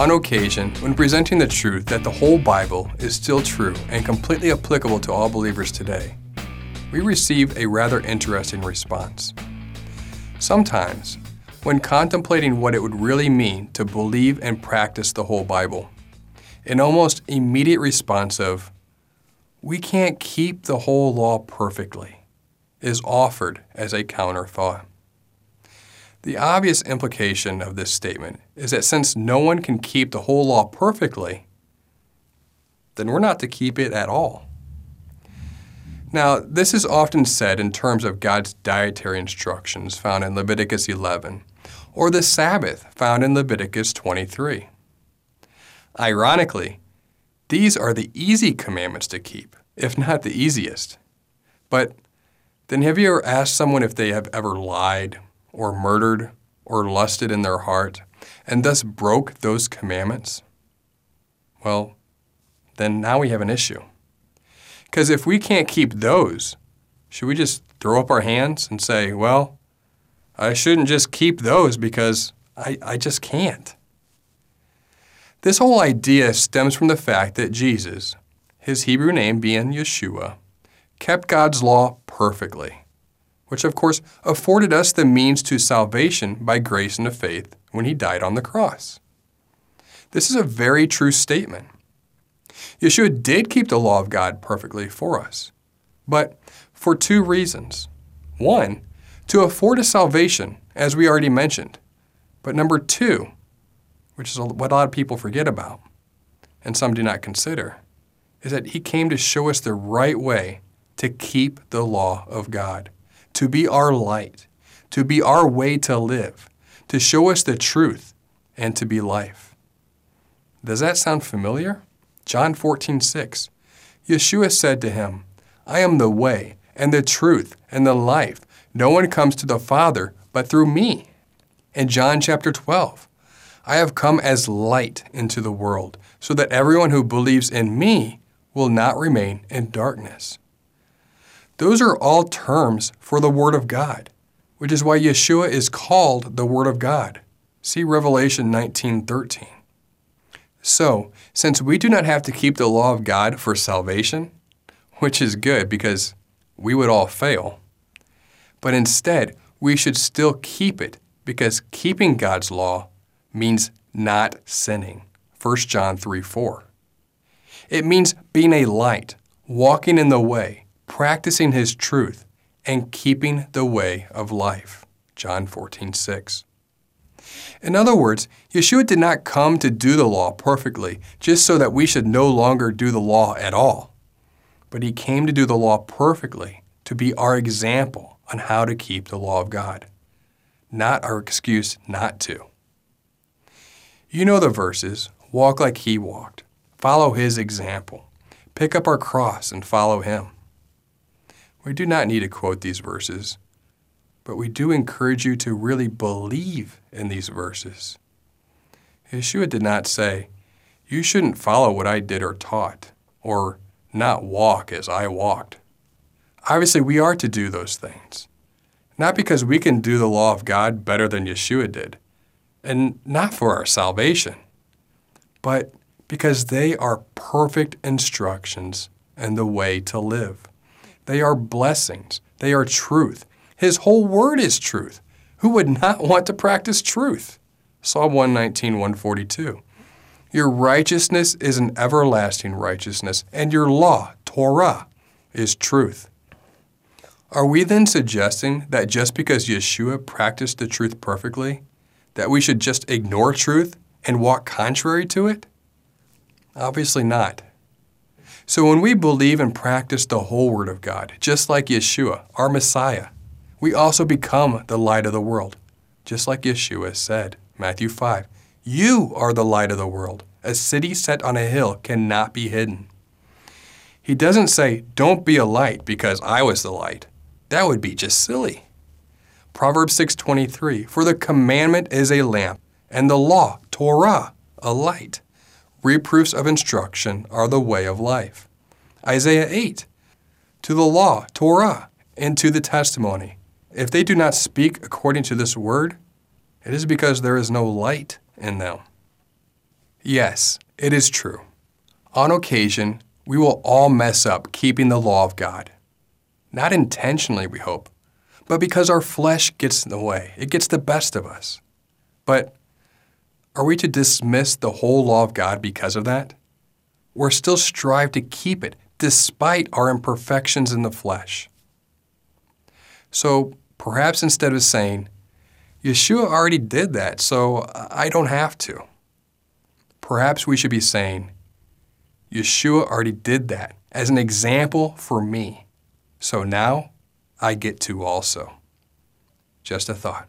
On occasion, when presenting the truth that the whole Bible is still true and completely applicable to all believers today, we receive a rather interesting response. Sometimes, when contemplating what it would really mean to believe and practice the whole Bible, an almost immediate response of, we can't keep the whole law perfectly, is offered as a counter thought. The obvious implication of this statement is that since no one can keep the whole law perfectly, then we're not to keep it at all. Now, this is often said in terms of God's dietary instructions found in Leviticus 11, or the Sabbath found in Leviticus 23. Ironically, these are the easy commandments to keep, if not the easiest. But then have you ever asked someone if they have ever lied, or murdered, or lusted in their heart, and thus broke those commandments? Well, then now we have an issue. Because if we can't keep those, should we just throw up our hands and say, well, I shouldn't just keep those because I, I just can't? This whole idea stems from the fact that Jesus, his Hebrew name being Yeshua, kept God's law perfectly, which of course afforded us the means to salvation by grace and faith when he died on the cross. This is a very true statement. Yeshua did keep the law of God perfectly for us, but for two reasons. One, to afford us salvation, as we already mentioned. But number two, which is what a lot of people forget about and some do not consider, is that he came to show us the right way to keep the law of God, to be our light, to be our way to live, to show us the truth, and to be life. Does that sound familiar? John 14, 6. Yeshua said to him, I am the way, and the truth, and the life. No one comes to the Father but through me. In John chapter 12, I have come as light into the world, so that everyone who believes in me will not remain in darkness. Those are all terms for the Word of God, which is why Yeshua is called the Word of God. See Revelation 19:13. So, since we do not have to keep the law of God for salvation, which is good because we would all fail, but instead we should still keep it because keeping God's law means not sinning. 1 John 3 4. It means being a light, walking in the way, practicing His truth, and keeping the way of life. John 14 6. In other words, Yeshua did not come to do the law perfectly just so that we should no longer do the law at all. But he came to do the law perfectly, to be our example on how to keep the law of God, not our excuse not to. You know the verses walk like he walked, follow his example, pick up our cross and follow him. We do not need to quote these verses, but we do encourage you to really believe in these verses. Yeshua did not say, You shouldn't follow what I did or taught, or not walk as I walked. Obviously, we are to do those things, not because we can do the law of God better than Yeshua did and not for our salvation, but because they are perfect instructions and the way to live. They are blessings, they are truth. His whole word is truth. Who would not want to practice truth? Psalm 119, 142. Your righteousness is an everlasting righteousness, and your law, Torah, is truth. Are we then suggesting that just because Yeshua practiced the truth perfectly, that we should just ignore truth and walk contrary to it? Obviously not. So when we believe and practice the whole Word of God, just like Yeshua, our Messiah, we also become the light of the world, just like Yeshua said, Matthew 5. You are the light of the world. A city set on a hill cannot be hidden. He doesn't say, Don't be a light because I was the light. That would be just silly. Proverbs 6:23 For the commandment is a lamp and the law Torah a light. Reproofs of instruction are the way of life. Isaiah 8 To the law Torah and to the testimony. If they do not speak according to this word, it is because there is no light in them. Yes, it is true. On occasion, we will all mess up keeping the law of God. Not intentionally, we hope, but because our flesh gets in the way. It gets the best of us. But are we to dismiss the whole law of God because of that? Or still strive to keep it despite our imperfections in the flesh? So perhaps instead of saying, Yeshua already did that, so I don't have to, perhaps we should be saying, Yeshua already did that as an example for me. So now I get to also. Just a thought.